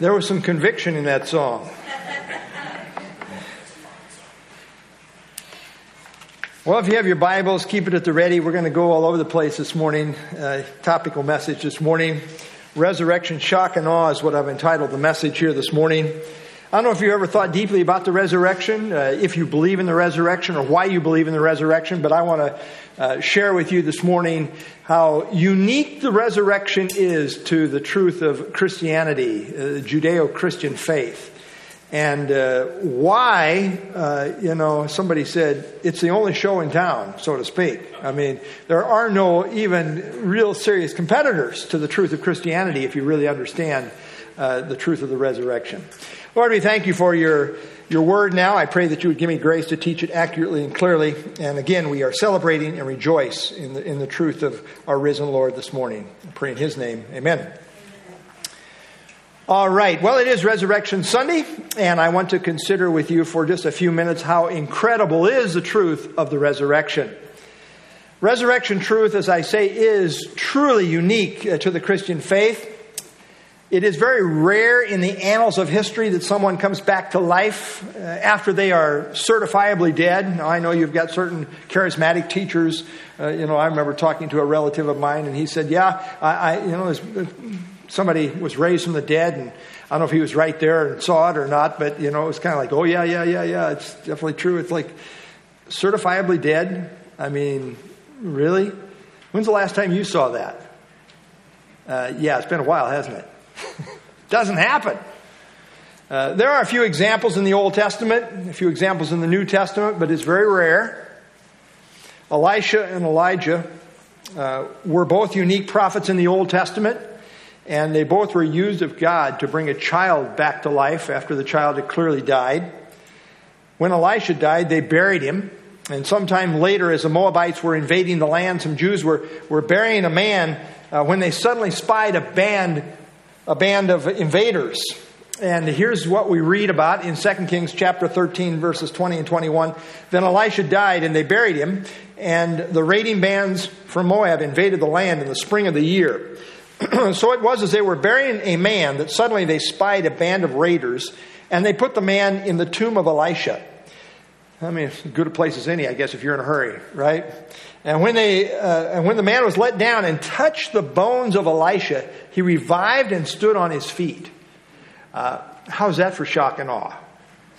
There was some conviction in that song. Well, if you have your Bibles, keep it at the ready. We're going to go all over the place this morning. Uh, topical message this morning. Resurrection, shock, and awe is what I've entitled the message here this morning. I don't know if you ever thought deeply about the resurrection, uh, if you believe in the resurrection or why you believe in the resurrection, but I want to uh, share with you this morning how unique the resurrection is to the truth of Christianity, uh, Judeo Christian faith. And uh, why, uh, you know, somebody said it's the only show in town, so to speak. I mean, there are no even real serious competitors to the truth of Christianity if you really understand uh, the truth of the resurrection. Lord, we thank you for your, your word now. I pray that you would give me grace to teach it accurately and clearly. And again, we are celebrating and rejoice in the, in the truth of our risen Lord this morning. I pray in his name. Amen. All right. Well, it is Resurrection Sunday, and I want to consider with you for just a few minutes how incredible is the truth of the resurrection. Resurrection truth, as I say, is truly unique uh, to the Christian faith. It is very rare in the annals of history that someone comes back to life uh, after they are certifiably dead. Now, I know you've got certain charismatic teachers. Uh, you know, I remember talking to a relative of mine, and he said, "Yeah, I, I you know, uh, somebody was raised from the dead, and I don't know if he was right there and saw it or not, but you know, it was kind of like, oh yeah, yeah, yeah, yeah, it's definitely true. It's like certifiably dead. I mean, really? When's the last time you saw that? Uh, yeah, it's been a while, hasn't it? Doesn't happen. Uh, there are a few examples in the Old Testament, a few examples in the New Testament, but it's very rare. Elisha and Elijah uh, were both unique prophets in the Old Testament, and they both were used of God to bring a child back to life after the child had clearly died. When Elisha died, they buried him. And sometime later, as the Moabites were invading the land, some Jews were, were burying a man uh, when they suddenly spied a band a band of invaders. And here's what we read about in 2 Kings chapter 13 verses 20 and 21. Then Elisha died and they buried him and the raiding bands from Moab invaded the land in the spring of the year. so it was as they were burying a man that suddenly they spied a band of raiders and they put the man in the tomb of Elisha. I mean, as good a place as any, I guess, if you're in a hurry, right? And when, they, uh, and when the man was let down and touched the bones of Elisha, he revived and stood on his feet. Uh, how's that for shock and awe?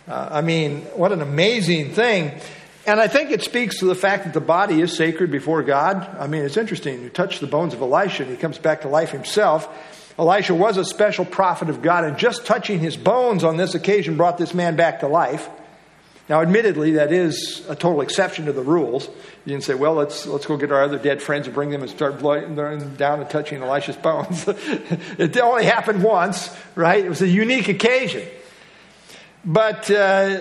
Uh, I mean, what an amazing thing. And I think it speaks to the fact that the body is sacred before God. I mean, it's interesting. You touch the bones of Elisha and he comes back to life himself. Elisha was a special prophet of God, and just touching his bones on this occasion brought this man back to life. Now, admittedly, that is a total exception to the rules. You can say, well, let's, let's go get our other dead friends and bring them and start blowing them down and touching Elisha's bones. it only happened once, right? It was a unique occasion. But uh,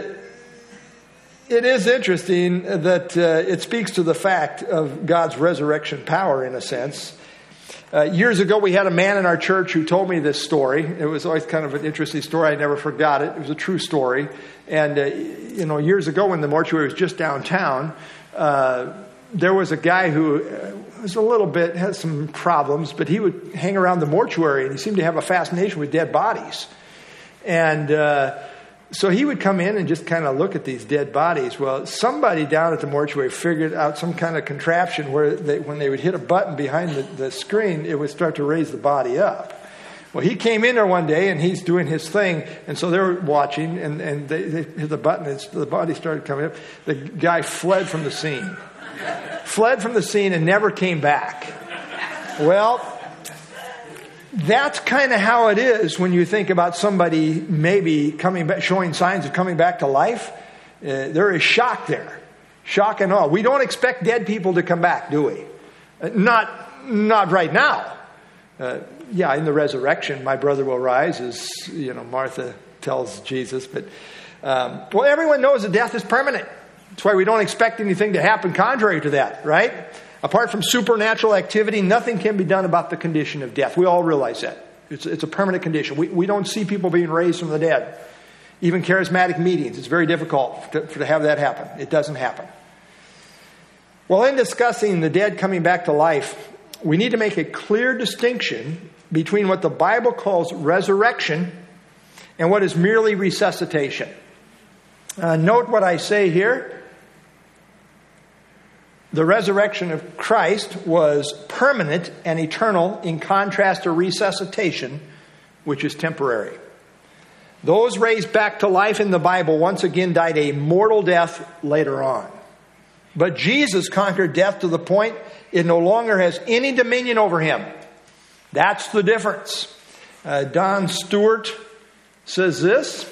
it is interesting that uh, it speaks to the fact of God's resurrection power, in a sense. Uh, years ago, we had a man in our church who told me this story. It was always kind of an interesting story. I never forgot it. It was a true story. And, uh, you know, years ago when the mortuary was just downtown, uh, there was a guy who uh, was a little bit, had some problems, but he would hang around the mortuary and he seemed to have a fascination with dead bodies. And, uh, so he would come in and just kind of look at these dead bodies. Well, somebody down at the mortuary figured out some kind of contraption where they, when they would hit a button behind the, the screen, it would start to raise the body up. Well, he came in there one day and he's doing his thing, and so they're watching, and, and they, they hit the button, and the body started coming up. The guy fled from the scene. fled from the scene and never came back. Well, that's kind of how it is when you think about somebody maybe coming back, showing signs of coming back to life. Uh, there is shock there, shock and awe. We don't expect dead people to come back, do we? Uh, not, not right now. Uh, yeah, in the resurrection, my brother will rise, as you know, Martha tells Jesus. But um, well, everyone knows that death is permanent. That's why we don't expect anything to happen contrary to that, right? Apart from supernatural activity, nothing can be done about the condition of death. We all realize that. It's, it's a permanent condition. We, we don't see people being raised from the dead. Even charismatic meetings, it's very difficult to, to have that happen. It doesn't happen. Well, in discussing the dead coming back to life, we need to make a clear distinction between what the Bible calls resurrection and what is merely resuscitation. Uh, note what I say here. The resurrection of Christ was permanent and eternal in contrast to resuscitation, which is temporary. Those raised back to life in the Bible once again died a mortal death later on. But Jesus conquered death to the point it no longer has any dominion over him. That's the difference. Uh, Don Stewart says this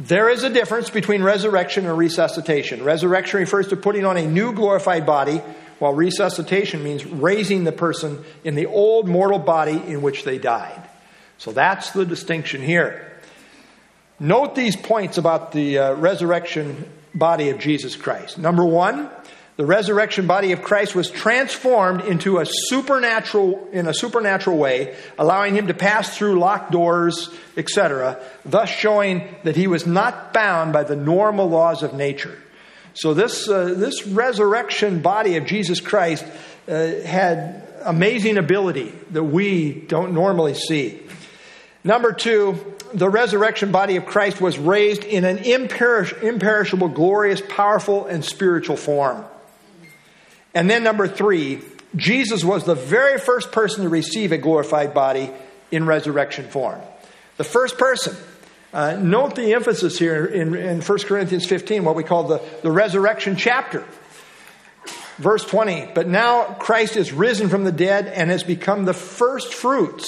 There is a difference between resurrection and resuscitation. Resurrection refers to putting on a new glorified body, while resuscitation means raising the person in the old mortal body in which they died. So that's the distinction here. Note these points about the uh, resurrection body of Jesus Christ. Number one, the resurrection body of Christ was transformed into a supernatural in a supernatural way, allowing him to pass through locked doors, etc., thus showing that he was not bound by the normal laws of nature. So this uh, this resurrection body of Jesus Christ uh, had amazing ability that we don't normally see. Number two, the resurrection body of Christ was raised in an imperish, imperishable, glorious, powerful, and spiritual form. And then number three, Jesus was the very first person to receive a glorified body in resurrection form. The first person. Uh, note the emphasis here in, in 1 Corinthians 15, what we call the, the resurrection chapter. Verse 20, but now Christ is risen from the dead and has become the first fruits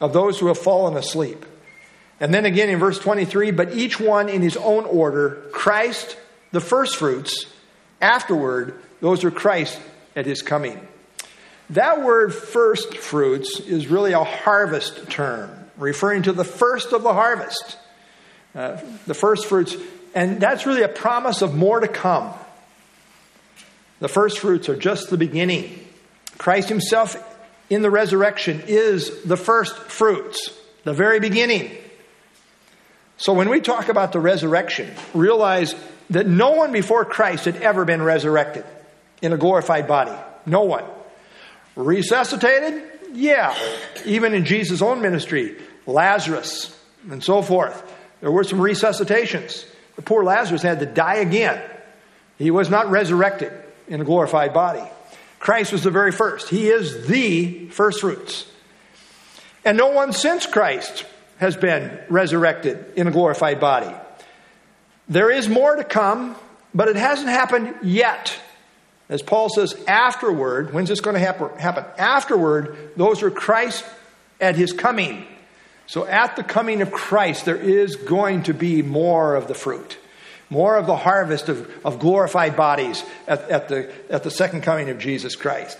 of those who have fallen asleep. And then again in verse 23, but each one in his own order, Christ the first fruits, afterward, those are Christ at his coming. That word first fruits is really a harvest term, referring to the first of the harvest. Uh, the first fruits, and that's really a promise of more to come. The first fruits are just the beginning. Christ himself in the resurrection is the first fruits, the very beginning. So when we talk about the resurrection, realize that no one before Christ had ever been resurrected in a glorified body. No one. Resuscitated? Yeah. Even in Jesus' own ministry, Lazarus and so forth. There were some resuscitations. The poor Lazarus had to die again. He was not resurrected in a glorified body. Christ was the very first. He is the first fruits. And no one since Christ has been resurrected in a glorified body. There is more to come, but it hasn't happened yet. As Paul says, afterward, when's this going to happen? Afterward, those are Christ at his coming. So at the coming of Christ, there is going to be more of the fruit, more of the harvest of, of glorified bodies at, at, the, at the second coming of Jesus Christ.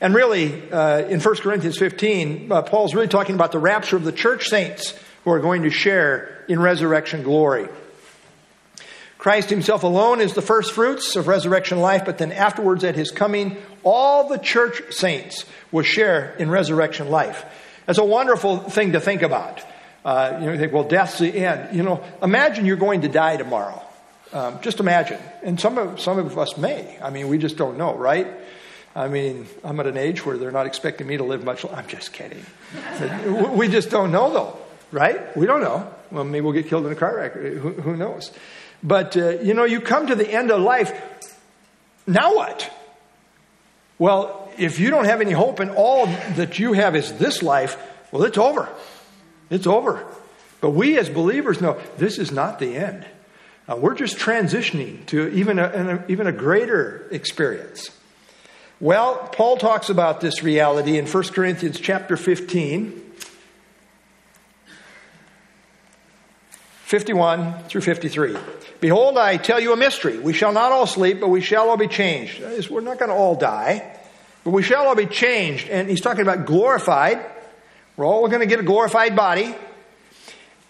And really, uh, in 1 Corinthians 15, uh, Paul's really talking about the rapture of the church saints who are going to share in resurrection glory. Christ himself alone is the first fruits of resurrection life, but then afterwards at his coming, all the church saints will share in resurrection life. That's a wonderful thing to think about. Uh, you know, you think, well, death's the end. You know, imagine you're going to die tomorrow. Um, just imagine. And some of, some of us may. I mean, we just don't know, right? I mean, I'm at an age where they're not expecting me to live much. I'm just kidding. we just don't know, though, right? We don't know. Well, maybe we'll get killed in a car wreck. Who, who knows? But, uh, you know, you come to the end of life, now what? Well, if you don't have any hope and all that you have is this life, well, it's over. It's over. But we as believers know this is not the end. Uh, we're just transitioning to even a, a, even a greater experience. Well, Paul talks about this reality in 1 Corinthians chapter 15. 51 through 53. Behold, I tell you a mystery. We shall not all sleep, but we shall all be changed. We're not going to all die, but we shall all be changed. And he's talking about glorified. We're all going to get a glorified body.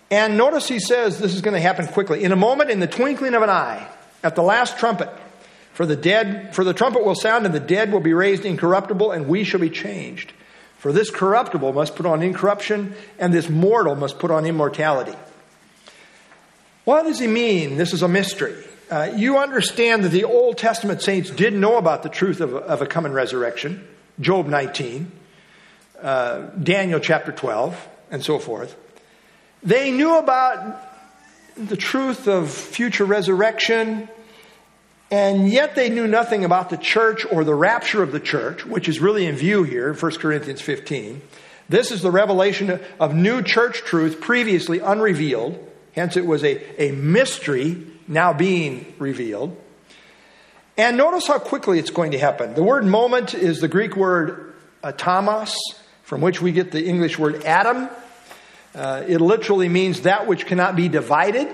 And notice he says this is going to happen quickly. In a moment, in the twinkling of an eye, at the last trumpet, for the dead, for the trumpet will sound, and the dead will be raised incorruptible, and we shall be changed. For this corruptible must put on incorruption, and this mortal must put on immortality. What does he mean? This is a mystery. Uh, you understand that the Old Testament saints didn't know about the truth of a, of a coming resurrection, Job 19, uh, Daniel chapter 12, and so forth. They knew about the truth of future resurrection, and yet they knew nothing about the church or the rapture of the church, which is really in view here in 1 Corinthians 15. This is the revelation of new church truth previously unrevealed. Hence, it was a, a mystery now being revealed. And notice how quickly it's going to happen. The word moment is the Greek word atomos, from which we get the English word atom. Uh, it literally means that which cannot be divided.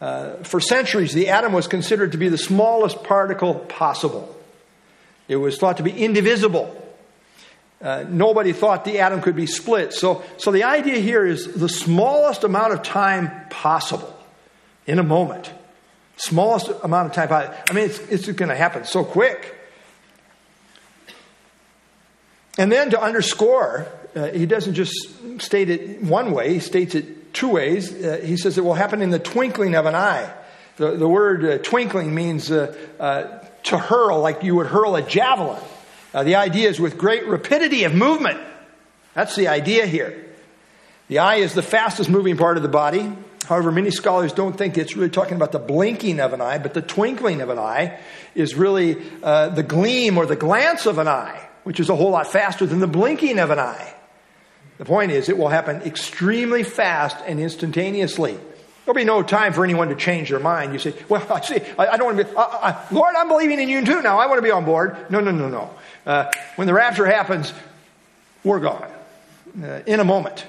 Uh, for centuries, the atom was considered to be the smallest particle possible. It was thought to be indivisible. Uh, nobody thought the atom could be split. So, so the idea here is the smallest amount of time possible in a moment. Smallest amount of time. I mean, it's, it's going to happen so quick. And then to underscore, uh, he doesn't just state it one way, he states it two ways. Uh, he says it will happen in the twinkling of an eye. The, the word uh, twinkling means uh, to hurl, like you would hurl a javelin. Uh, the idea is with great rapidity of movement. That's the idea here. The eye is the fastest moving part of the body. However, many scholars don't think it's really talking about the blinking of an eye, but the twinkling of an eye is really uh, the gleam or the glance of an eye, which is a whole lot faster than the blinking of an eye. The point is, it will happen extremely fast and instantaneously. There'll be no time for anyone to change their mind. You say, Well, I see, I, I don't want to be, uh, uh, Lord, I'm believing in you too now. I want to be on board. No, no, no, no. Uh, when the rapture happens, we're gone uh, in a moment.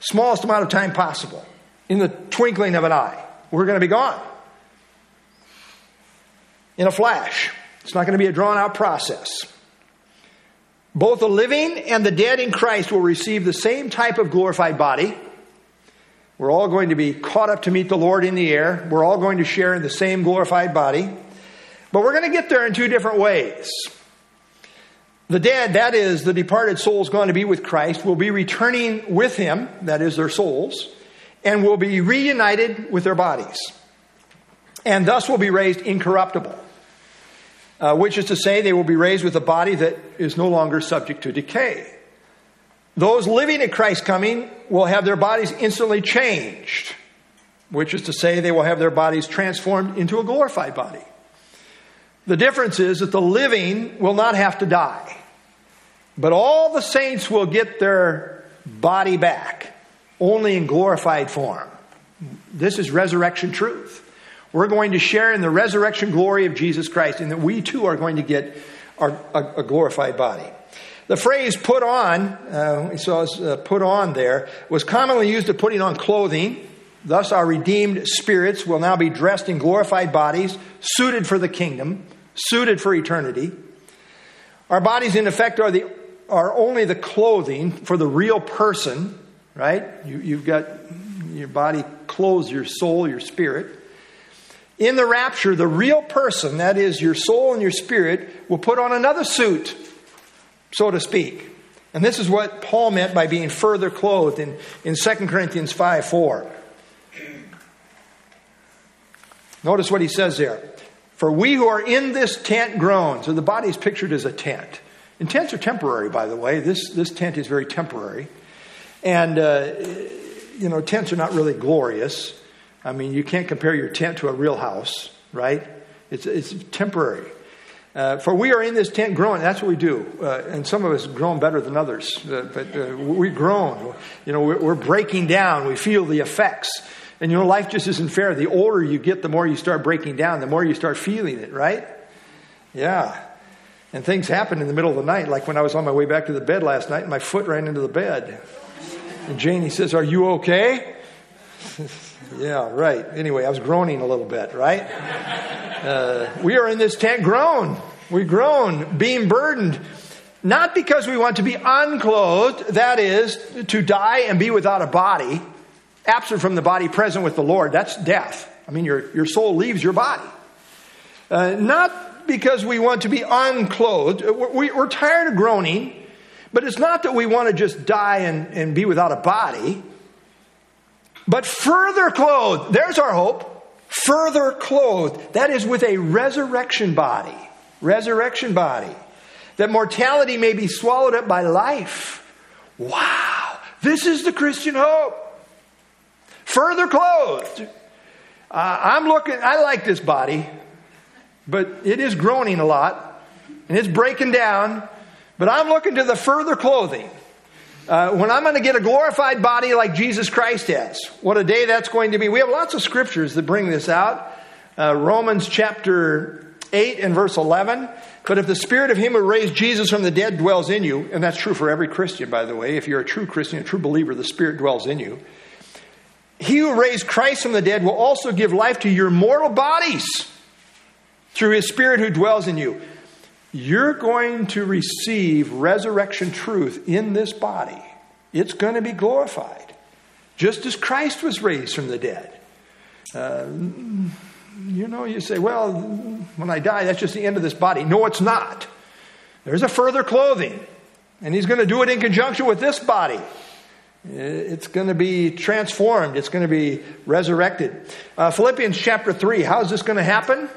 Smallest amount of time possible in the twinkling of an eye. We're going to be gone. In a flash. It's not going to be a drawn out process. Both the living and the dead in Christ will receive the same type of glorified body. We're all going to be caught up to meet the Lord in the air. We're all going to share in the same glorified body. But we're going to get there in two different ways. The dead, that is, the departed souls going to be with Christ, will be returning with him, that is, their souls and will be reunited with their bodies, and thus will be raised incorruptible. Uh, which is to say, they will be raised with a body that is no longer subject to decay. Those living at Christ's coming will have their bodies instantly changed, which is to say, they will have their bodies transformed into a glorified body. The difference is that the living will not have to die, but all the saints will get their body back only in glorified form. This is resurrection truth. We're going to share in the resurrection glory of Jesus Christ, and that we too are going to get our, a, a glorified body. The phrase put on, uh, we saw uh, put on there, was commonly used of putting on clothing. Thus, our redeemed spirits will now be dressed in glorified bodies, suited for the kingdom, suited for eternity. Our bodies, in effect, are, the, are only the clothing for the real person right? You, you've got your body clothes your soul, your spirit. In the rapture, the real person, that is your soul and your spirit, will put on another suit, so to speak. And this is what Paul meant by being further clothed in, in 2 Corinthians 5 4. Notice what he says there. For we who are in this tent groan. So the body is pictured as a tent. And tents are temporary, by the way. This, this tent is very temporary. And, uh, you know, tents are not really glorious. I mean, you can't compare your tent to a real house, right? It's, it's temporary. Uh, for we are in this tent growing. That's what we do. Uh, and some of us groan better than others. Uh, but uh, we groan. You know, we're, we're, breaking down. We feel the effects. And, you know, life just isn't fair. The older you get, the more you start breaking down, the more you start feeling it, right? Yeah. And things happen in the middle of the night, like when I was on my way back to the bed last night and my foot ran into the bed. And Janie says, Are you okay? yeah, right. Anyway, I was groaning a little bit, right? Uh, we are in this tent groan. We groan, being burdened, not because we want to be unclothed, that is, to die and be without a body, absent from the body, present with the Lord. That's death. I mean, your, your soul leaves your body. Uh, not because we want to be unclothed. We, we're tired of groaning but it's not that we want to just die and, and be without a body, but further clothed. There's our hope. Further clothed. That is with a resurrection body. Resurrection body. That mortality may be swallowed up by life. Wow. This is the Christian hope. further clothed. Uh, I'm looking, I like this body, but it is groaning a lot and it's breaking down. But I'm looking to the further clothing. Uh, when I'm going to get a glorified body like Jesus Christ has. What a day that's going to be. We have lots of scriptures that bring this out. Uh, Romans chapter 8 and verse 11. But if the spirit of him who raised Jesus from the dead dwells in you, and that's true for every Christian, by the way, if you're a true Christian, a true believer, the spirit dwells in you. He who raised Christ from the dead will also give life to your mortal bodies through his spirit who dwells in you. You're going to receive resurrection truth in this body. It's going to be glorified, just as Christ was raised from the dead. Uh, you know, you say, well, when I die, that's just the end of this body. No, it's not. There's a further clothing, and he's going to do it in conjunction with this body. It's going to be transformed. It's going to be resurrected. Uh, Philippians chapter 3. How is this going to happen?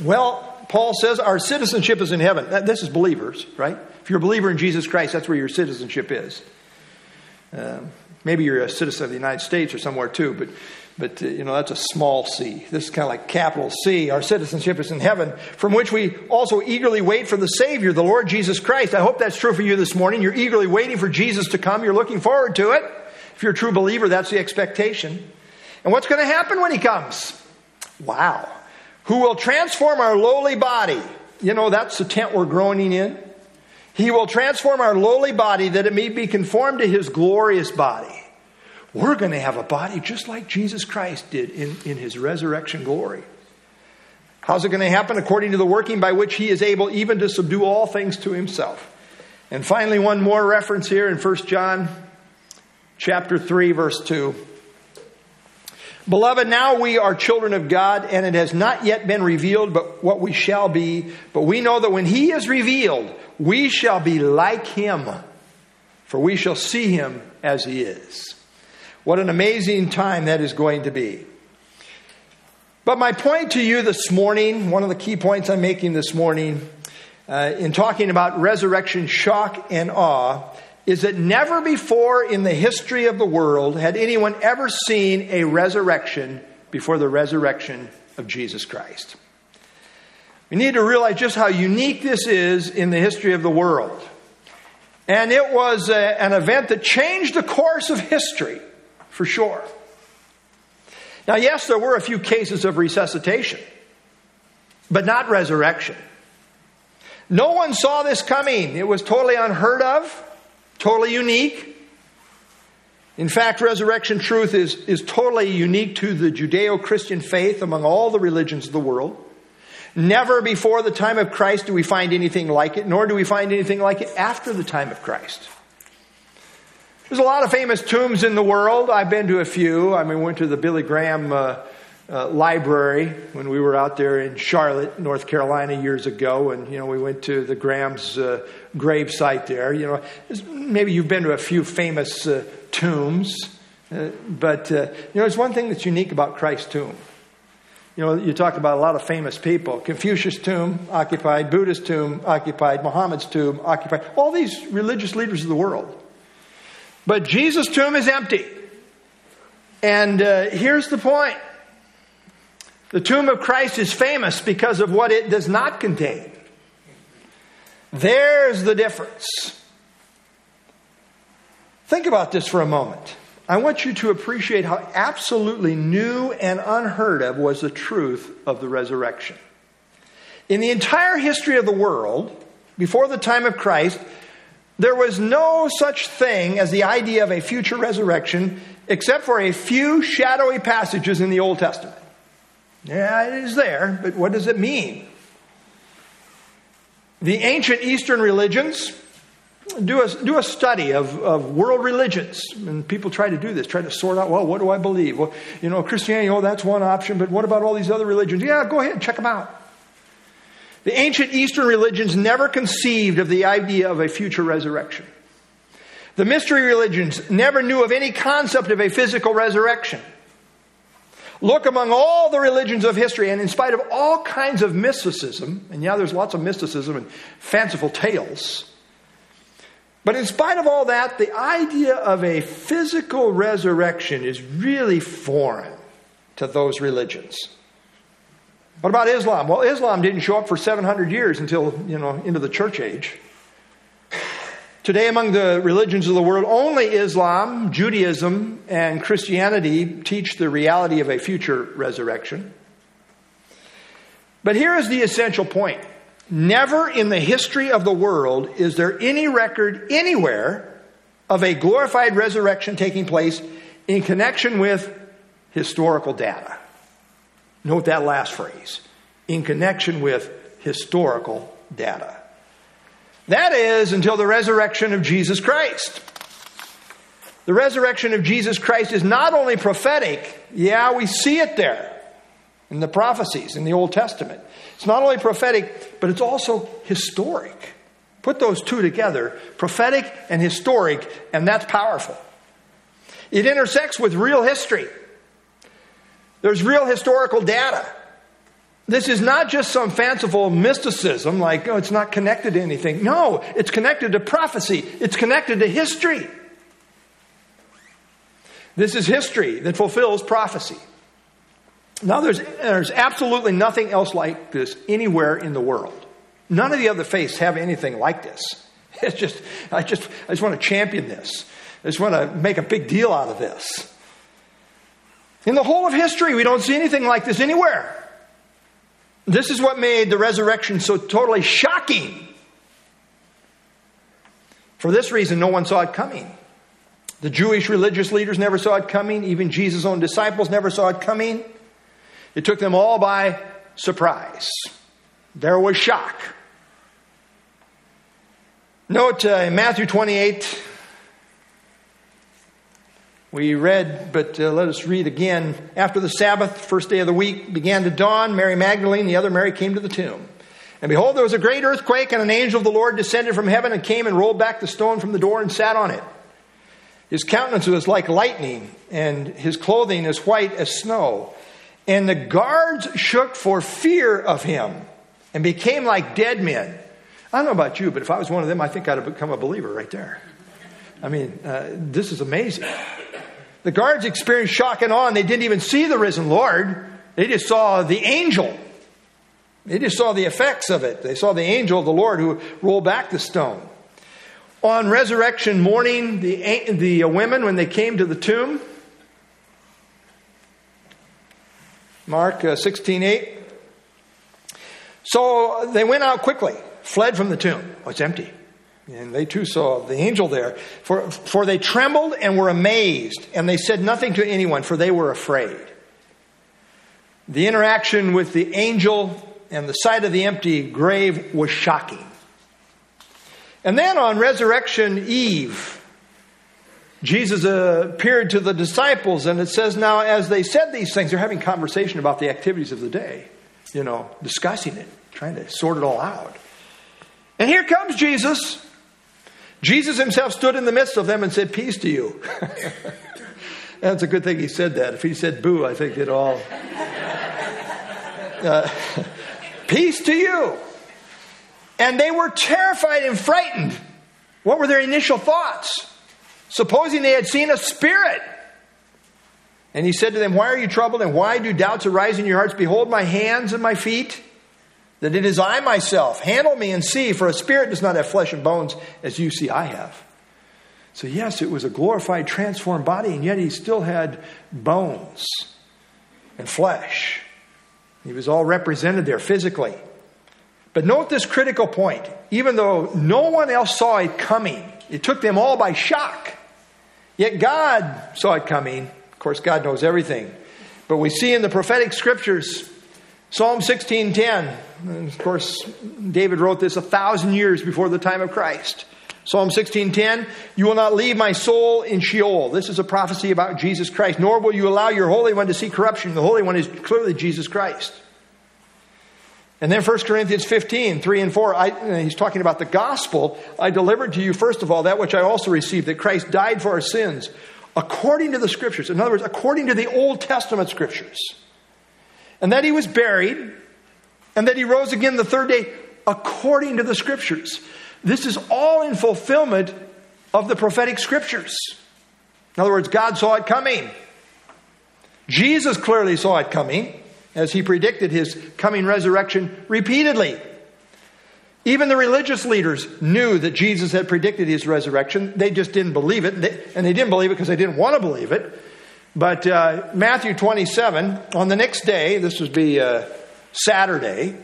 Well, Paul says our citizenship is in heaven. This is believers, right? If you're a believer in Jesus Christ, that's where your citizenship is. Uh, maybe you're a citizen of the United States or somewhere too, but but uh, you know that's a small c. This is kind of like capital C. Our citizenship is in heaven, from which we also eagerly wait for the Savior, the Lord Jesus Christ. I hope that's true for you this morning. You're eagerly waiting for Jesus to come. You're looking forward to it. If you're a true believer, that's the expectation. And what's going to happen when He comes? Wow who will transform our lowly body. You know, that's the tent we're groaning in. He will transform our lowly body that it may be conformed to his glorious body. We're going to have a body just like Jesus Christ did in, in his resurrection glory. How's it going to happen? According to the working by which he is able even to subdue all things to himself. And finally, one more reference here in 1 John chapter 3, verse 2. Beloved, now we are children of God, and it has not yet been revealed but what we shall be. But we know that when He is revealed, we shall be like Him, for we shall see Him as He is. What an amazing time that is going to be. But my point to you this morning, one of the key points I'm making this morning, uh, in talking about resurrection shock and awe, is that never before in the history of the world had anyone ever seen a resurrection before the resurrection of Jesus Christ. We need to realize just how unique this is in the history of the world. And it was a, an event that changed the course of history, for sure. Now, yes, there were a few cases of resuscitation, but not resurrection. No one saw this coming. It was totally unheard of. Totally unique. In fact, resurrection truth is, is totally unique to the Judeo Christian faith among all the religions of the world. Never before the time of Christ do we find anything like it, nor do we find anything like it after the time of Christ. There's a lot of famous tombs in the world. I've been to a few. I mean, went to the Billy Graham uh, uh, library when we were out there in Charlotte, North Carolina, years ago, and you know we went to the Graham's uh, grave site there. You know, maybe you've been to a few famous uh, tombs, uh, but uh, you know, there's one thing that's unique about Christ's tomb. You know, you talk about a lot of famous people. Confucius' tomb occupied, Buddha's tomb occupied, Muhammad's tomb occupied, all these religious leaders of the world. But Jesus' tomb is empty. And here's the point the tomb of Christ is famous because of what it does not contain. There's the difference. Think about this for a moment. I want you to appreciate how absolutely new and unheard of was the truth of the resurrection. In the entire history of the world, before the time of Christ, there was no such thing as the idea of a future resurrection except for a few shadowy passages in the Old Testament. Yeah, it is there, but what does it mean? The ancient Eastern religions do a, do a study of, of world religions, and people try to do this, try to sort out, well, what do I believe? Well, you know, Christianity, oh, that's one option, but what about all these other religions? Yeah, go ahead, check them out. The ancient Eastern religions never conceived of the idea of a future resurrection. The mystery religions never knew of any concept of a physical resurrection. Look among all the religions of history, and in spite of all kinds of mysticism, and yeah, there's lots of mysticism and fanciful tales, But in spite of all that, the idea of a physical resurrection is really foreign to those religions. What about Islam? Well, Islam didn't show up for 700 years until, you know, into the church age. Today, among the religions of the world, only Islam, Judaism, and Christianity teach the reality of a future resurrection. But here is the essential point never in the history of the world is there any record anywhere of a glorified resurrection taking place in connection with historical data. Note that last phrase in connection with historical data. That is until the resurrection of Jesus Christ. The resurrection of Jesus Christ is not only prophetic, yeah, we see it there in the prophecies in the Old Testament. It's not only prophetic, but it's also historic. Put those two together prophetic and historic, and that's powerful. It intersects with real history. There's real historical data. This is not just some fanciful mysticism, like, oh, it's not connected to anything. No, it's connected to prophecy, it's connected to history. This is history that fulfills prophecy. Now, there's, there's absolutely nothing else like this anywhere in the world. None of the other faiths have anything like this. It's just, I just, I just want to champion this. I just want to make a big deal out of this. In the whole of history, we don't see anything like this anywhere. This is what made the resurrection so totally shocking. For this reason, no one saw it coming. The Jewish religious leaders never saw it coming. Even Jesus' own disciples never saw it coming. It took them all by surprise. There was shock. Note uh, in Matthew 28, we read, but uh, let us read again. After the Sabbath, first day of the week, began to dawn. Mary Magdalene, the other Mary, came to the tomb. And behold, there was a great earthquake, and an angel of the Lord descended from heaven and came and rolled back the stone from the door and sat on it. His countenance was like lightning, and his clothing as white as snow. And the guards shook for fear of him and became like dead men. I don't know about you, but if I was one of them, I think I'd have become a believer right there. I mean, uh, this is amazing. The guards experienced shock and awe, and they didn't even see the risen Lord. They just saw the angel. They just saw the effects of it. They saw the angel of the Lord who rolled back the stone. On resurrection morning, the, the women, when they came to the tomb, Mark uh, 16 8. So they went out quickly, fled from the tomb. Oh, it's empty. And they too saw the angel there. For, for they trembled and were amazed, and they said nothing to anyone, for they were afraid. The interaction with the angel and the sight of the empty grave was shocking. And then on resurrection eve, Jesus appeared to the disciples, and it says, Now, as they said these things, they're having conversation about the activities of the day, you know, discussing it, trying to sort it all out. And here comes Jesus Jesus himself stood in the midst of them and said, Peace to you. That's a good thing he said that. If he said boo, I think it all. Uh, Peace to you. And they were terrified and frightened. What were their initial thoughts? Supposing they had seen a spirit. And he said to them, Why are you troubled and why do doubts arise in your hearts? Behold my hands and my feet that it is I myself. Handle me and see, for a spirit does not have flesh and bones as you see I have. So, yes, it was a glorified, transformed body, and yet he still had bones and flesh. He was all represented there physically. But note this critical point. Even though no one else saw it coming, it took them all by shock. Yet God saw it coming. Of course, God knows everything. But we see in the prophetic scriptures Psalm 16:10. And Of course, David wrote this a thousand years before the time of Christ. Psalm 16:10, "You will not leave my soul in Sheol." This is a prophecy about Jesus Christ. Nor will you allow your Holy One to see corruption. The Holy One is clearly Jesus Christ. And then 1 Corinthians 15, 3 and 4, I, uh, he's talking about the gospel. I delivered to you, first of all, that which I also received, that Christ died for our sins, according to the scriptures. In other words, according to the Old Testament scriptures and that he was buried, and that he rose again the third day according to the scriptures. This is all in fulfillment of the prophetic scriptures. In other words, God saw it coming. Jesus clearly saw it coming as he predicted his coming resurrection repeatedly. Even the religious leaders knew that Jesus had predicted his resurrection. They just didn't believe it. And they didn't believe it because they didn't want to believe it. But uh, Matthew 27, on the next day, this would be uh, Saturday,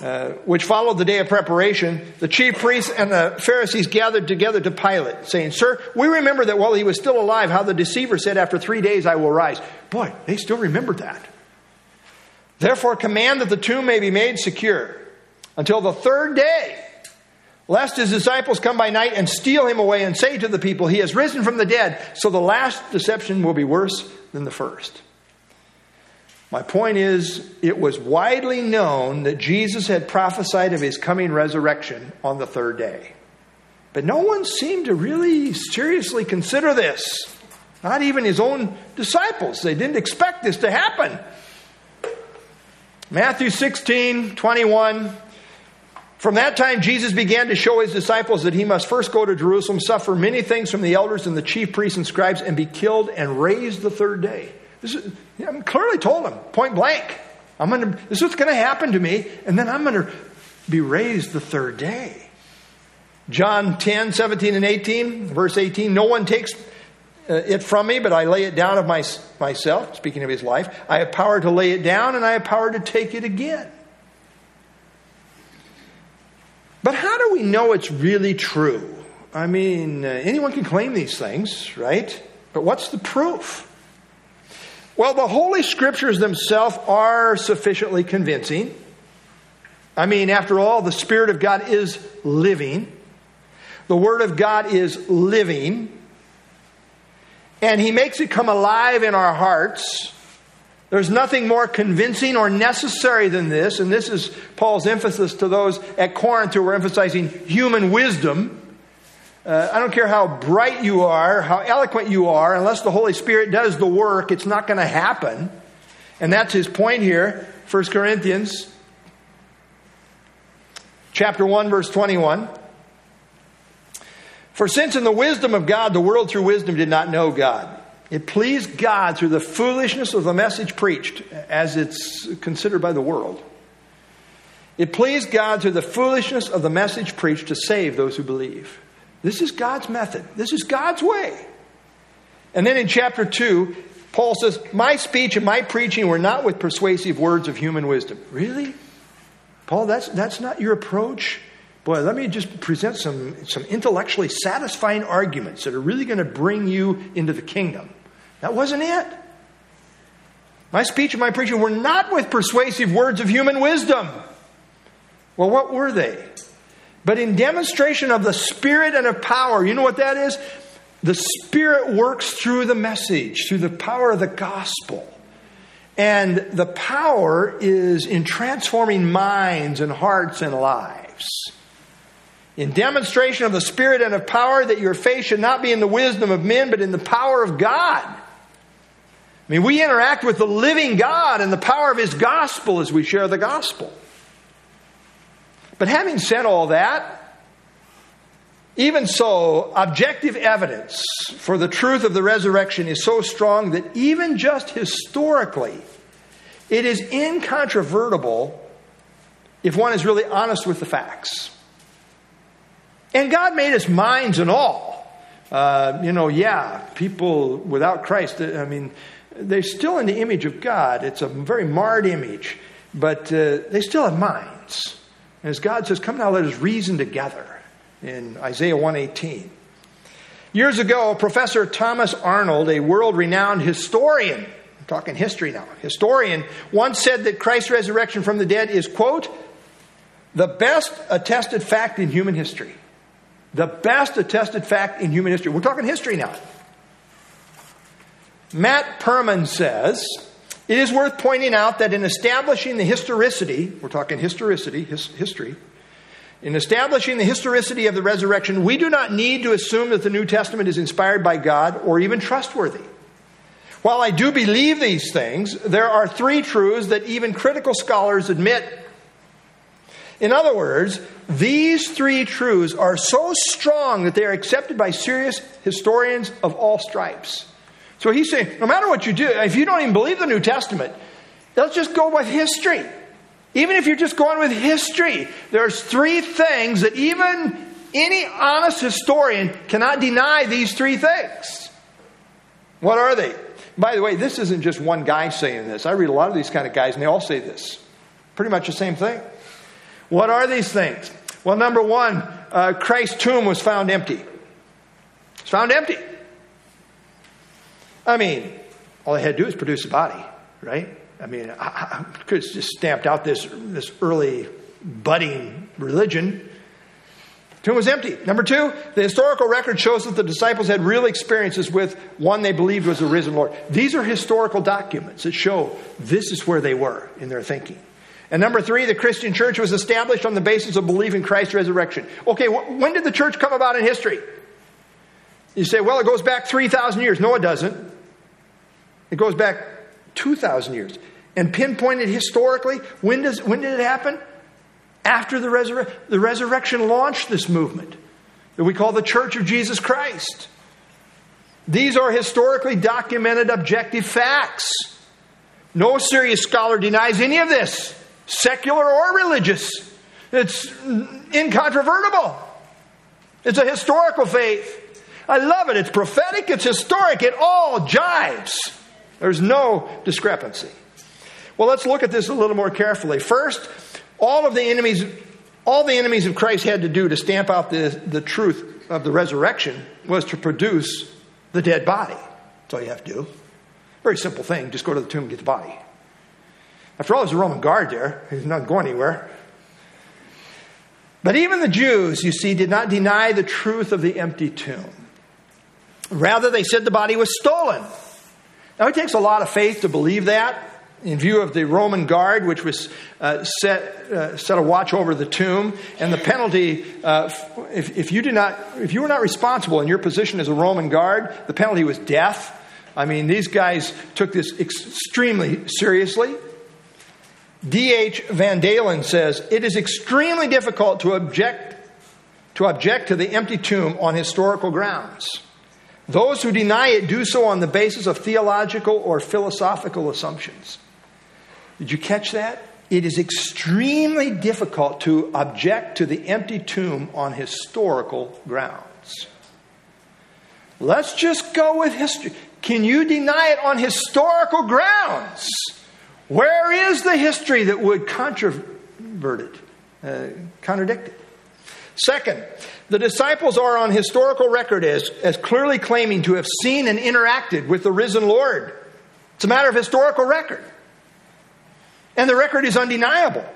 uh, which followed the day of preparation, the chief priests and the Pharisees gathered together to Pilate, saying, Sir, we remember that while he was still alive, how the deceiver said, After three days I will rise. Boy, they still remembered that. Therefore, command that the tomb may be made secure until the third day, lest his disciples come by night and steal him away and say to the people, He has risen from the dead. So the last deception will be worse than the first. My point is, it was widely known that Jesus had prophesied of his coming resurrection on the third day. But no one seemed to really seriously consider this. Not even his own disciples. They didn't expect this to happen. Matthew 16, 21. From that time, Jesus began to show his disciples that he must first go to Jerusalem, suffer many things from the elders and the chief priests and scribes, and be killed and raised the third day. This is, I clearly told him, point blank. I'm gonna, this is what's going to happen to me, and then I'm going to be raised the third day. John 10, 17, and 18, verse 18 No one takes uh, it from me, but I lay it down of my, myself. Speaking of his life, I have power to lay it down, and I have power to take it again. But how do we know it's really true? I mean, uh, anyone can claim these things, right? But what's the proof? Well, the Holy Scriptures themselves are sufficiently convincing. I mean, after all, the Spirit of God is living, the Word of God is living, and He makes it come alive in our hearts. There's nothing more convincing or necessary than this, and this is Paul's emphasis to those at Corinth who were emphasizing human wisdom. Uh, I don't care how bright you are, how eloquent you are, unless the Holy Spirit does the work, it's not going to happen. And that's his point here, 1 Corinthians chapter 1 verse 21. For since in the wisdom of God the world through wisdom did not know God, it pleased God through the foolishness of the message preached, as it's considered by the world. It pleased God through the foolishness of the message preached to save those who believe. This is God's method, this is God's way. And then in chapter 2, Paul says, My speech and my preaching were not with persuasive words of human wisdom. Really? Paul, that's, that's not your approach? Boy, let me just present some, some intellectually satisfying arguments that are really going to bring you into the kingdom. That wasn't it. My speech and my preaching were not with persuasive words of human wisdom. Well, what were they? But in demonstration of the Spirit and of power, you know what that is? The Spirit works through the message, through the power of the gospel. And the power is in transforming minds and hearts and lives. In demonstration of the Spirit and of power, that your faith should not be in the wisdom of men, but in the power of God. I mean, we interact with the living God and the power of His gospel as we share the gospel. But having said all that, even so, objective evidence for the truth of the resurrection is so strong that even just historically, it is incontrovertible if one is really honest with the facts. And God made us minds and all. Uh, you know, yeah, people without Christ, I mean, they're still in the image of God. It's a very marred image, but uh, they still have minds. As God says, come now, let us reason together in Isaiah 118. Years ago, Professor Thomas Arnold, a world renowned historian, I'm talking history now, historian, once said that Christ's resurrection from the dead is, quote, the best attested fact in human history. The best attested fact in human history. We're talking history now. Matt Perman says, it is worth pointing out that in establishing the historicity, we're talking historicity, his, history, in establishing the historicity of the resurrection, we do not need to assume that the New Testament is inspired by God or even trustworthy. While I do believe these things, there are three truths that even critical scholars admit. In other words, these three truths are so strong that they are accepted by serious historians of all stripes. So he's saying, no matter what you do, if you don't even believe the New Testament, let's just go with history. Even if you're just going with history, there's three things that even any honest historian cannot deny these three things. What are they? By the way, this isn't just one guy saying this. I read a lot of these kind of guys, and they all say this. Pretty much the same thing. What are these things? Well, number one, uh, Christ's tomb was found empty. It's found empty. I mean, all they had to do is produce a body, right? I mean, I, I could have just stamped out this, this early budding religion. Tomb was empty. Number two, the historical record shows that the disciples had real experiences with one they believed was the risen Lord. These are historical documents that show this is where they were in their thinking. And number three, the Christian church was established on the basis of believing Christ's resurrection. Okay, when did the church come about in history? You say, well, it goes back 3,000 years. No, it doesn't. It goes back 2,000 years. And pinpointed historically, when, does, when did it happen? After the, resur- the resurrection launched this movement that we call the Church of Jesus Christ. These are historically documented objective facts. No serious scholar denies any of this, secular or religious. It's incontrovertible. It's a historical faith. I love it. It's prophetic, it's historic, it all jives. There's no discrepancy. Well, let's look at this a little more carefully. First, all of the enemies, all the enemies of Christ had to do to stamp out the, the truth of the resurrection was to produce the dead body. That's all you have to do. Very simple thing. Just go to the tomb and get the body. After all, there's a Roman guard there. He's not going anywhere. But even the Jews, you see, did not deny the truth of the empty tomb. Rather, they said the body was stolen. Now, it takes a lot of faith to believe that in view of the Roman guard, which was uh, set, uh, set a watch over the tomb, and the penalty, uh, if, if, you did not, if you were not responsible in your position as a Roman guard, the penalty was death. I mean, these guys took this extremely seriously. D.H. Van Daalen says it is extremely difficult to object to object to the empty tomb on historical grounds. Those who deny it do so on the basis of theological or philosophical assumptions. Did you catch that? It is extremely difficult to object to the empty tomb on historical grounds. Let's just go with history. Can you deny it on historical grounds? Where is the history that would controvert it, uh, contradict it? Second, the disciples are on historical record as, as clearly claiming to have seen and interacted with the risen Lord. It's a matter of historical record. And the record is undeniable.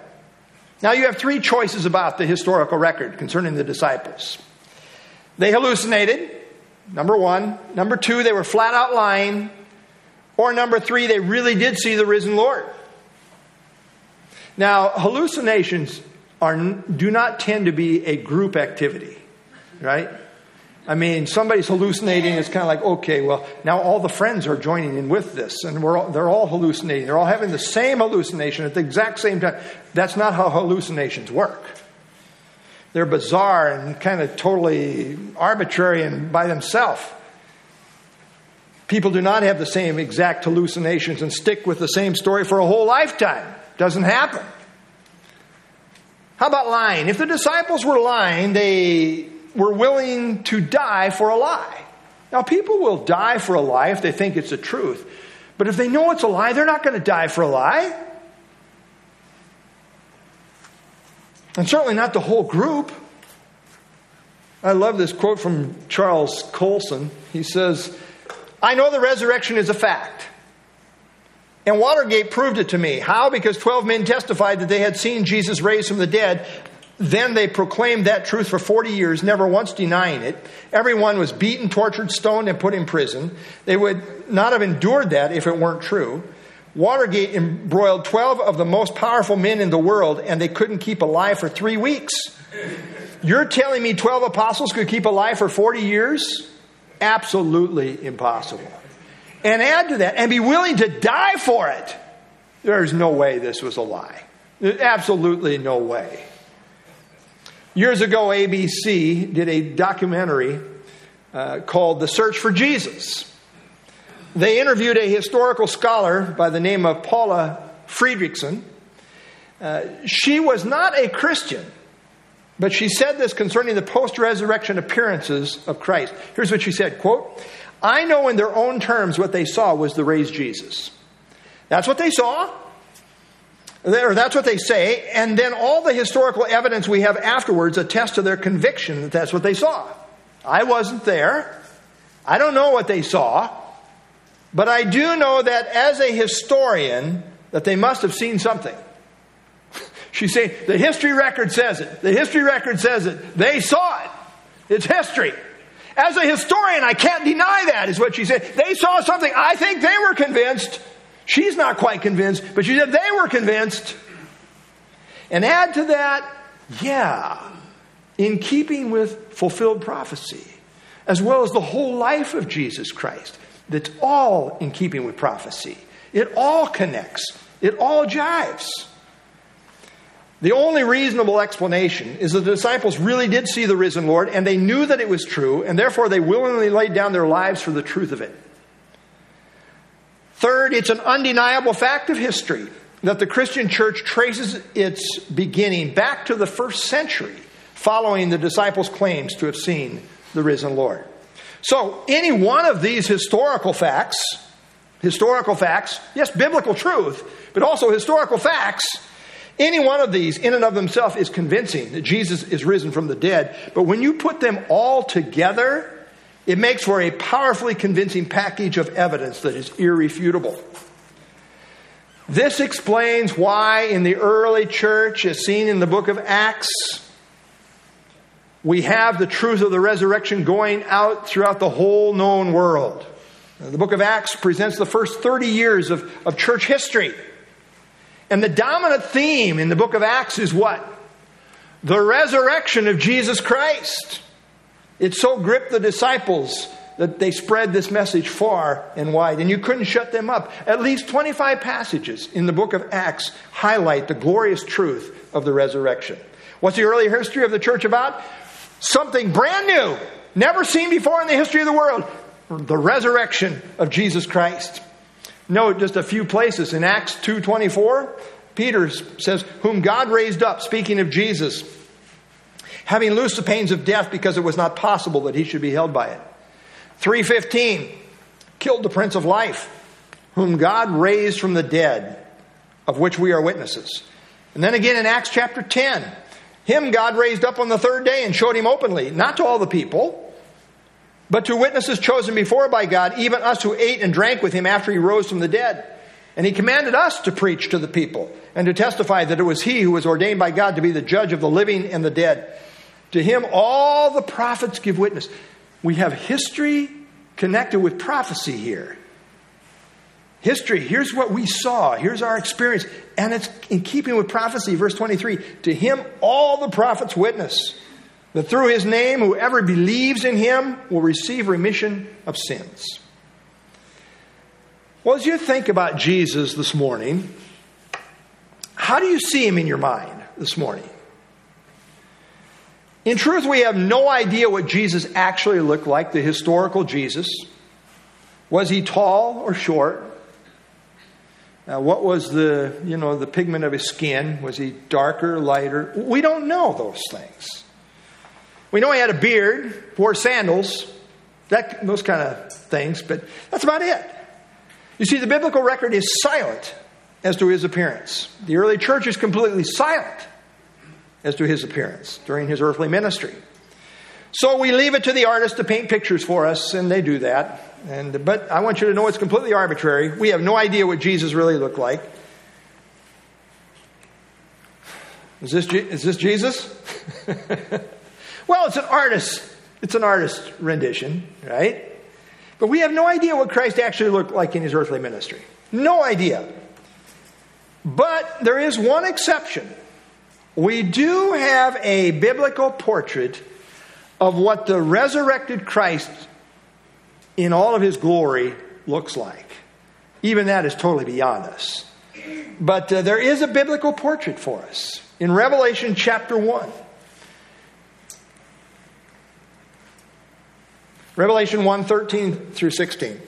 Now you have three choices about the historical record concerning the disciples. They hallucinated, number one. Number two, they were flat out lying. Or number three, they really did see the risen Lord. Now, hallucinations are, do not tend to be a group activity, right? I mean, somebody's hallucinating. It's kind of like, okay, well, now all the friends are joining in with this, and all, they're all hallucinating. They're all having the same hallucination at the exact same time. That's not how hallucinations work. They're bizarre and kind of totally arbitrary and by themselves. People do not have the same exact hallucinations and stick with the same story for a whole lifetime. Doesn't happen. How about lying? If the disciples were lying, they were willing to die for a lie. Now, people will die for a lie if they think it's the truth. But if they know it's a lie, they're not going to die for a lie. And certainly not the whole group. I love this quote from Charles Colson. He says, I know the resurrection is a fact. And Watergate proved it to me. How? Because 12 men testified that they had seen Jesus raised from the dead. Then they proclaimed that truth for 40 years, never once denying it. Everyone was beaten, tortured, stoned, and put in prison. They would not have endured that if it weren't true. Watergate embroiled 12 of the most powerful men in the world, and they couldn't keep alive for three weeks. You're telling me 12 apostles could keep alive for 40 years? Absolutely impossible. And add to that, and be willing to die for it. There's no way this was a lie. Absolutely no way. Years ago, ABC did a documentary uh, called The Search for Jesus. They interviewed a historical scholar by the name of Paula Fredriksen. Uh, she was not a Christian, but she said this concerning the post-resurrection appearances of Christ. Here's what she said, quote, I know in their own terms what they saw was the raised Jesus. That's what they saw, or that's what they say, and then all the historical evidence we have afterwards attests to their conviction that that's what they saw. I wasn't there. I don't know what they saw, but I do know that as a historian, that they must have seen something. She's saying, the history record says it. The history record says it. They saw it. It's history. As a historian, I can't deny that, is what she said. They saw something. I think they were convinced. She's not quite convinced, but she said they were convinced. And add to that, yeah, in keeping with fulfilled prophecy, as well as the whole life of Jesus Christ. That's all in keeping with prophecy. It all connects, it all jives. The only reasonable explanation is that the disciples really did see the risen Lord and they knew that it was true, and therefore they willingly laid down their lives for the truth of it. Third, it's an undeniable fact of history that the Christian church traces its beginning back to the first century following the disciples' claims to have seen the risen Lord. So, any one of these historical facts, historical facts, yes, biblical truth, but also historical facts, any one of these, in and of themselves, is convincing that Jesus is risen from the dead. But when you put them all together, it makes for a powerfully convincing package of evidence that is irrefutable. This explains why, in the early church, as seen in the book of Acts, we have the truth of the resurrection going out throughout the whole known world. The book of Acts presents the first 30 years of, of church history. And the dominant theme in the book of Acts is what? The resurrection of Jesus Christ. It so gripped the disciples that they spread this message far and wide, and you couldn't shut them up. At least 25 passages in the book of Acts highlight the glorious truth of the resurrection. What's the early history of the church about? Something brand new, never seen before in the history of the world the resurrection of Jesus Christ. Note just a few places in Acts 2:24, Peter says, "Whom God raised up," speaking of Jesus, having loosed the pains of death because it was not possible that he should be held by it. 315, killed the prince of life, whom God raised from the dead, of which we are witnesses. And then again in Acts chapter 10, him God raised up on the third day and showed him openly, not to all the people, but to witnesses chosen before by God, even us who ate and drank with him after he rose from the dead. And he commanded us to preach to the people and to testify that it was he who was ordained by God to be the judge of the living and the dead. To him, all the prophets give witness. We have history connected with prophecy here. History, here's what we saw, here's our experience, and it's in keeping with prophecy. Verse 23 To him, all the prophets witness that through his name, whoever believes in him will receive remission of sins. Well, as you think about Jesus this morning, how do you see him in your mind this morning? In truth, we have no idea what Jesus actually looked like, the historical Jesus. Was he tall or short? Uh, what was the, you know, the pigment of his skin? Was he darker, lighter? We don't know those things. We know he had a beard, wore sandals, that, those kind of things, but that's about it. You see, the biblical record is silent as to his appearance. The early church is completely silent as to his appearance during his earthly ministry. So we leave it to the artists to paint pictures for us, and they do that. And, but I want you to know it's completely arbitrary. We have no idea what Jesus really looked like. Is this, is this Jesus? Well, it's an artist. It's an artist rendition, right? But we have no idea what Christ actually looked like in his earthly ministry. No idea. But there is one exception we do have a biblical portrait of what the resurrected Christ in all of his glory looks like. Even that is totally beyond us. But uh, there is a biblical portrait for us in Revelation chapter 1. Revelation 1 13 through 16.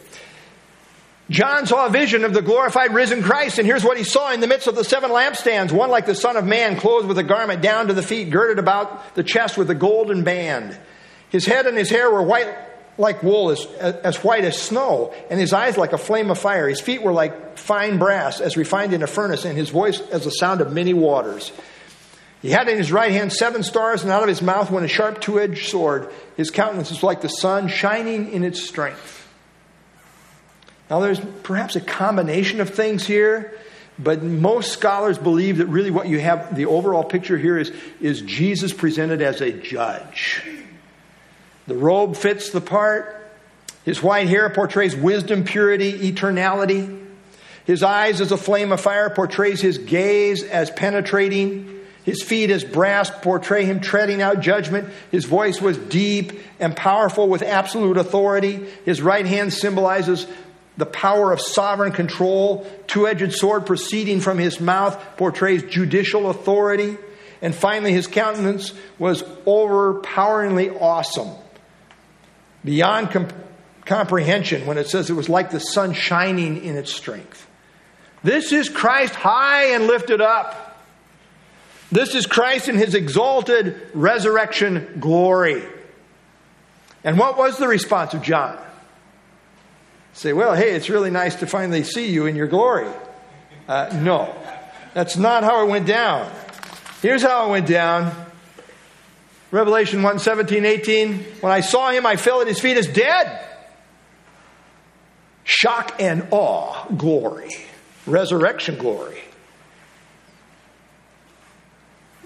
John saw a vision of the glorified risen Christ, and here's what he saw in the midst of the seven lampstands one like the Son of Man, clothed with a garment down to the feet, girded about the chest with a golden band. His head and his hair were white like wool, as, as white as snow, and his eyes like a flame of fire. His feet were like fine brass, as refined in a furnace, and his voice as the sound of many waters. He had in his right hand seven stars, and out of his mouth went a sharp two edged sword. His countenance was like the sun, shining in its strength. Now, there's perhaps a combination of things here, but most scholars believe that really what you have, the overall picture here is, is Jesus presented as a judge. The robe fits the part. His white hair portrays wisdom, purity, eternality. His eyes as a flame of fire portrays his gaze as penetrating. His feet as brass portray him treading out judgment. His voice was deep and powerful with absolute authority. His right hand symbolizes the power of sovereign control. Two edged sword proceeding from his mouth portrays judicial authority. And finally, his countenance was overpoweringly awesome, beyond com- comprehension when it says it was like the sun shining in its strength. This is Christ high and lifted up. This is Christ in his exalted resurrection glory. And what was the response of John? Say, well, hey, it's really nice to finally see you in your glory. Uh, no, that's not how it went down. Here's how it went down. Revelation 1 17, 18. When I saw him, I fell at his feet as dead. Shock and awe, glory, resurrection glory.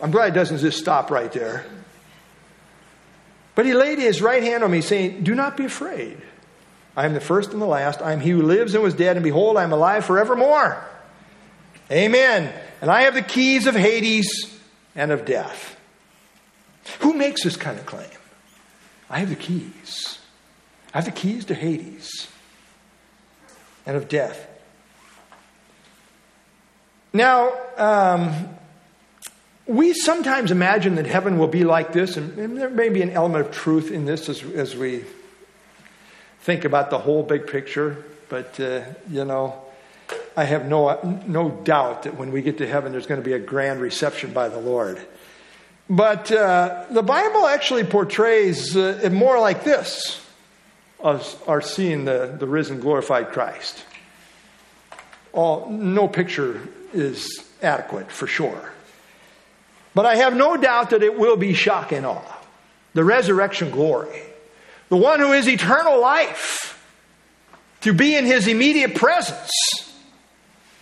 I'm glad it doesn't just stop right there. But he laid his right hand on me, saying, Do not be afraid. I am the first and the last. I am he who lives and was dead, and behold, I am alive forevermore. Amen. And I have the keys of Hades and of death. Who makes this kind of claim? I have the keys. I have the keys to Hades and of death. Now, um, we sometimes imagine that heaven will be like this, and, there may be an element of truth in this as, as we think about the whole big picture. But, uh, you know, I have no, no doubt that when we get to heaven, there's going to be a grand reception by the Lord. But uh, the Bible actually portrays uh, it more like this us are seeing the, the risen, glorified Christ. All, no picture is adequate for sure. But I have no doubt that it will be shock and awe. The resurrection glory. The one who is eternal life. To be in his immediate presence.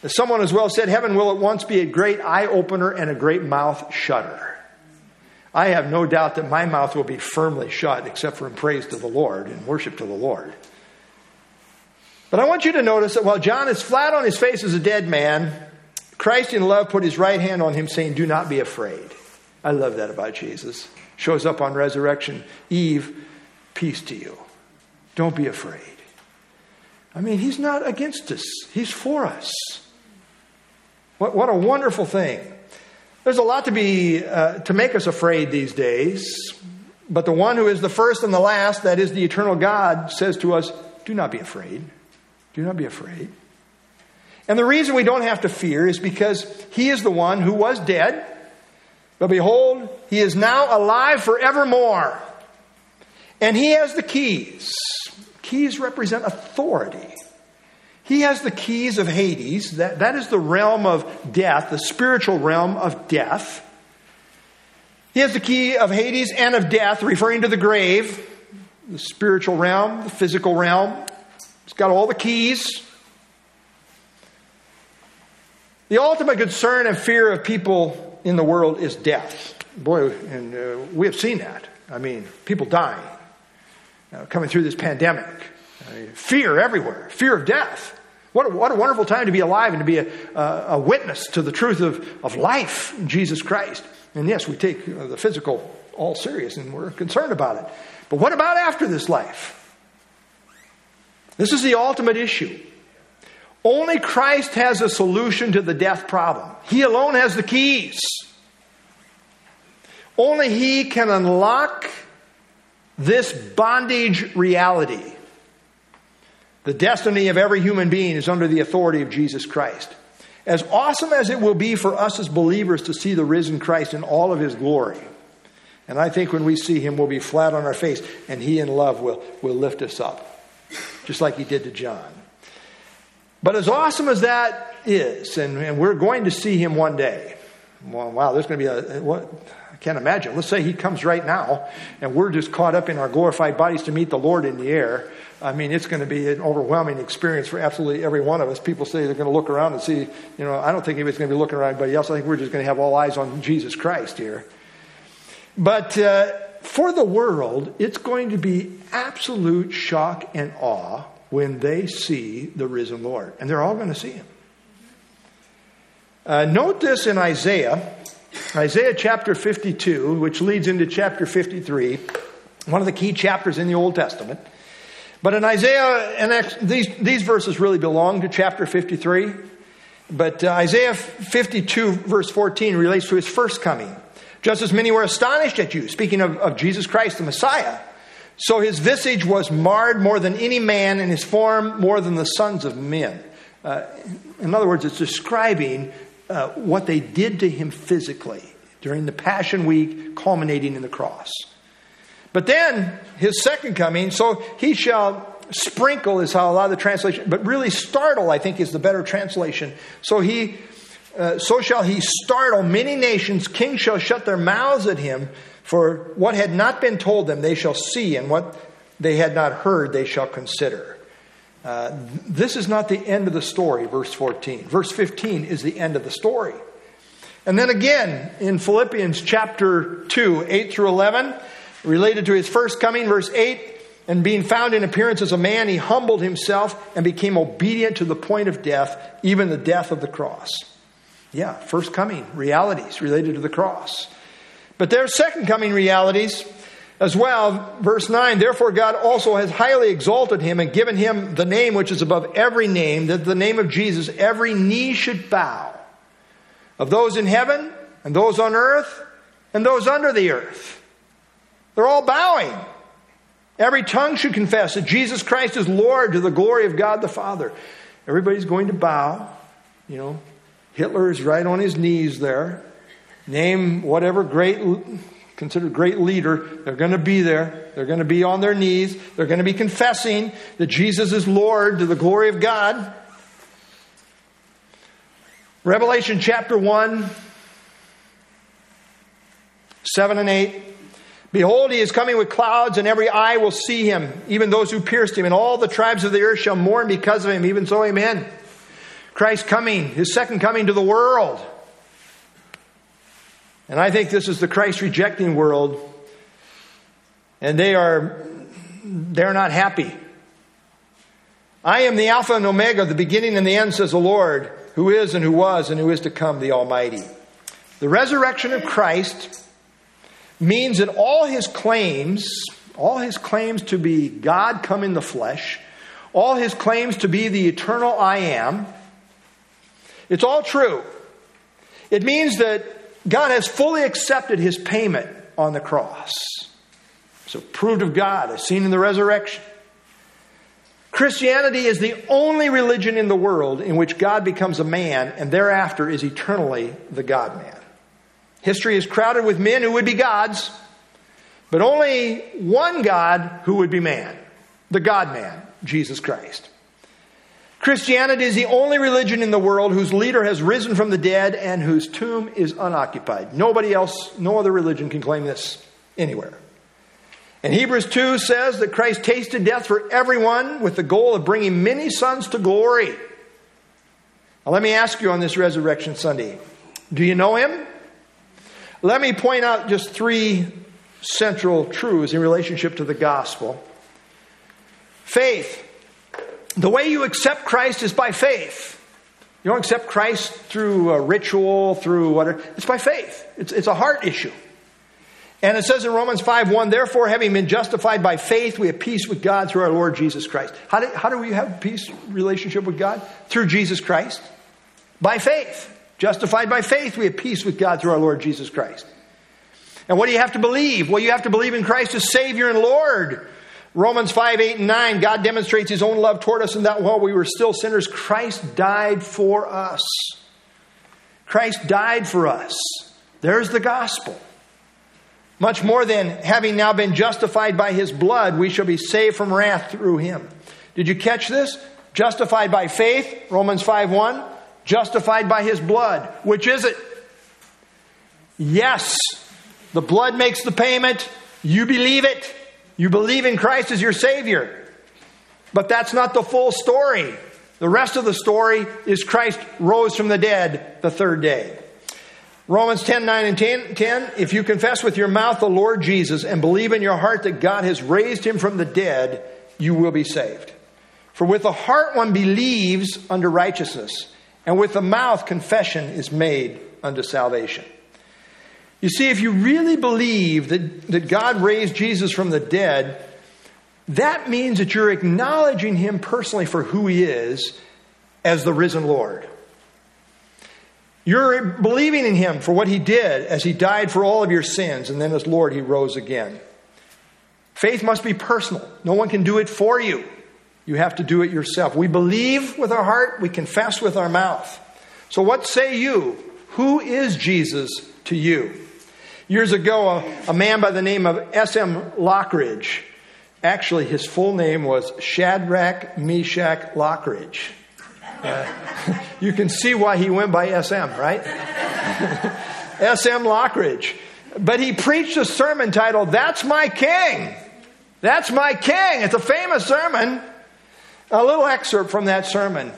As someone as well said, heaven will at once be a great eye opener and a great mouth shutter. I have no doubt that my mouth will be firmly shut, except for in praise to the Lord and worship to the Lord. But I want you to notice that while John is flat on his face as a dead man, Christ in love put his right hand on him, saying, Do not be afraid. I love that about Jesus. Shows up on resurrection Eve, peace to you. Don't be afraid. I mean, he's not against us, he's for us. What, what a wonderful thing. There's a lot to be uh, to make us afraid these days, but the one who is the first and the last, that is the eternal God, says to us, "Do not be afraid. Do not be afraid." And the reason we don't have to fear is because he is the one who was dead, but behold, he is now alive forevermore. And he has the keys. Keys represent authority. He has the keys of Hades. That, that is the realm of death, the spiritual realm of death. He has the key of Hades and of death, referring to the grave, the spiritual realm, the physical realm. He's got all the keys. The ultimate concern and fear of people in the world is death. Boy, and uh, we have seen that. I mean, people dying, uh, coming through this pandemic. fear everywhere, fear of death. What a, what a wonderful time to be alive and to be a, a witness to the truth of, of life in Jesus Christ. And yes, we take uh, the physical all serious and we're concerned about it. But what about after this life? This is the ultimate issue. Only Christ has a solution to the death problem. He alone has the keys. Only He can unlock this bondage reality, the destiny of every human being is under the authority of Jesus Christ. As awesome as it will be for us as believers to see the risen Christ in all of his glory, and I think when we see him, we'll be flat on our face, and he in love will, will lift us up, just like he did to John. But as awesome as that is, and, and we're going to see him one day, well, wow, there's going to be a, what, can't imagine. Let's say he comes right now, and we're just caught up in our glorified bodies to meet the Lord in the air. I mean, it's going to be an overwhelming experience for absolutely every one of us. People say they're going to look around and see, you know, I don't think anybody's going to be looking around anybody else. I think we're just going to have all eyes on Jesus Christ here. But uh, for the world, it's going to be absolute shock and awe when they see the risen Lord. And they're all going to see him. Uh, note this in Isaiah, Isaiah chapter 52, which leads into chapter 53, one of the key chapters in the Old Testament. But in Isaiah, and these, these verses really belong to chapter 53. But uh, Isaiah 52, verse 14, relates to his first coming. Just as many were astonished at you, speaking of, of Jesus Christ, the Messiah. So his visage was marred more than any man, and his form more than the sons of men. Uh, in other words, it's describing uh, what they did to him physically during the Passion Week, culminating in the cross. But then his second coming, so he shall sprinkle, is how a lot of the translation, but really startle, I think, is the better translation. So he, uh, so shall he startle many nations. Kings shall shut their mouths at him. For what had not been told them, they shall see, and what they had not heard, they shall consider. Uh, this is not the end of the story, verse 14. Verse 15 is the end of the story. And then again in Philippians chapter 2, 8 through 11, related to his first coming, verse 8, and being found in appearance as a man, he humbled himself and became obedient to the point of death, even the death of the cross. Yeah, first coming, realities related to the cross. But there's second coming realities as well. Verse 9, therefore God also has highly exalted him and given him the name which is above every name, that the name of Jesus every knee should bow, of those in heaven and those on earth and those under the earth they're all bowing. Every tongue should confess that Jesus Christ is Lord to the glory of God the Father. Everybody's going to bow. You know, Hitler is right on his knees there. Name whatever great, considered great leader, they're going to be there. They're going to be on their knees. They're going to be confessing that Jesus is Lord to the glory of God. Revelation chapter 1, 7 and 8. Behold, he is coming with clouds, and every eye will see him, even those who pierced him, and all the tribes of the earth shall mourn because of him. Even so, amen. Christ coming, his second coming to the world. And I think this is the Christ rejecting world. And they are they're not happy. I am the Alpha and Omega, the beginning and the end, says the Lord, who is and who was and who is to come, the Almighty. The resurrection of Christ means that all his claims, all his claims to be God come in the flesh, all his claims to be the eternal I am, it's all true. It means that God has fully accepted his payment on the cross. So proved of God, as seen in the resurrection. Christianity is the only religion in the world in which God becomes a man and thereafter is eternally the God man. History is crowded with men who would be gods, but only one God who would be man the God man, Jesus Christ. Christianity is the only religion in the world whose leader has risen from the dead and whose tomb is unoccupied. Nobody else, no other religion can claim this anywhere. And Hebrews 2 says that Christ tasted death for everyone with the goal of bringing many sons to glory. Now, let me ask you on this Resurrection Sunday do you know him? Let me point out just three central truths in relationship to the gospel. Faith. The way you accept Christ is by faith. You don't accept Christ through a ritual, through whatever. It's by faith. It's, it's a heart issue. And it says in Romans 5 1, therefore, having been justified by faith, we have peace with God through our Lord Jesus Christ. How do, how do we have peace relationship with God? Through Jesus Christ. By faith. Justified by faith, we have peace with God through our Lord Jesus Christ. And what do you have to believe? Well, you have to believe in Christ as Savior and Lord. Romans 5, 8, and 9, God demonstrates His own love toward us in that while we were still sinners, Christ died for us. Christ died for us. There's the gospel. Much more than having now been justified by His blood, we shall be saved from wrath through Him. Did you catch this? Justified by faith, Romans 5, 1. Justified by His blood. Which is it? Yes, the blood makes the payment. You believe it. You believe in Christ as your Savior. But that's not the full story. The rest of the story is Christ rose from the dead the third day. Romans 10 9 and 10, 10 If you confess with your mouth the Lord Jesus and believe in your heart that God has raised him from the dead, you will be saved. For with the heart one believes unto righteousness, and with the mouth confession is made unto salvation. You see, if you really believe that, that God raised Jesus from the dead, that means that you're acknowledging him personally for who he is as the risen Lord. You're believing in him for what he did as he died for all of your sins, and then as Lord, he rose again. Faith must be personal. No one can do it for you. You have to do it yourself. We believe with our heart, we confess with our mouth. So, what say you? Who is Jesus to you? Years ago, a, a man by the name of S.M. Lockridge, actually, his full name was Shadrach Meshach Lockridge. Uh, you can see why he went by SM, right? SM Lockridge. But he preached a sermon titled, That's My King. That's My King. It's a famous sermon. A little excerpt from that sermon.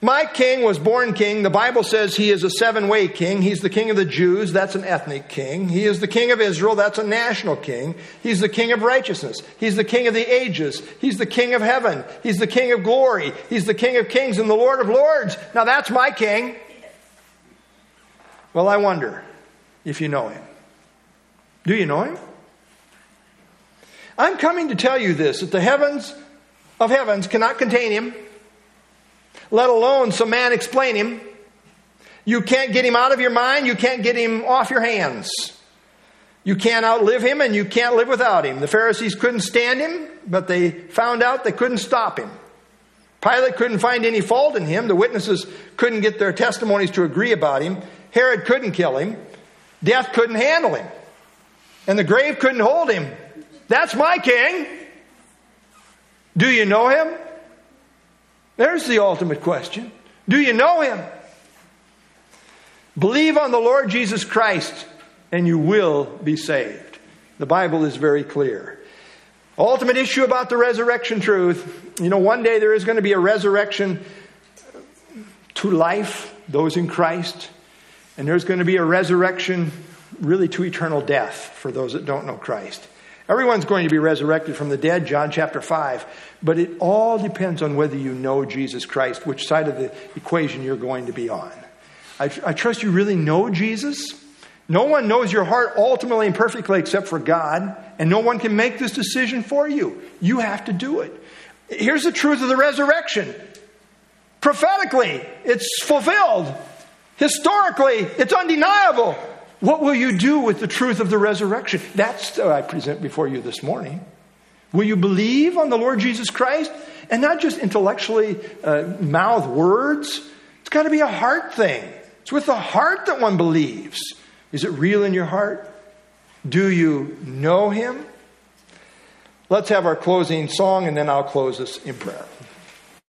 My king was born king. The Bible says he is a seven way king. He's the king of the Jews. That's an ethnic king. He is the king of Israel. That's a national king. He's the king of righteousness. He's the king of the ages. He's the king of heaven. He's the king of glory. He's the king of kings and the Lord of lords. Now that's my king. Well, I wonder if you know him. Do you know him? I'm coming to tell you this that the heavens of heavens cannot contain him let alone some man explain him. You can't get him out of your mind, you can't get him off your hands. You can't outlive him and you can't live without him. The Pharisees couldn't stand him, but they found out they couldn't stop him. Pilate couldn't find any fault in him. The witnesses couldn't get their testimonies to agree about him. Herod couldn't kill him. Death couldn't handle him. And the grave couldn't hold him. That's my king. Do you know him? There's the ultimate question. Do you know him? Believe on the Lord Jesus Christ and you will be saved. The Bible is very clear. Ultimate issue about the resurrection truth. You know, one day there is going to be a resurrection to life, those in Christ, and there's going to be a resurrection really to eternal death for those that don't know Christ. Everyone's going to be resurrected from the dead, John chapter 5. But it all depends on whether you know Jesus Christ, which side of the equation you're going to be on. I, I trust you really know Jesus. No one knows your heart ultimately and perfectly except for God, and no one can make this decision for you. You have to do it. Here's the truth of the resurrection prophetically, it's fulfilled. Historically, it's undeniable. What will you do with the truth of the resurrection? That's what I present before you this morning. Will you believe on the Lord Jesus Christ and not just intellectually uh, mouth words? It's got to be a heart thing. It's with the heart that one believes. Is it real in your heart? Do you know Him? Let's have our closing song and then I'll close us in prayer.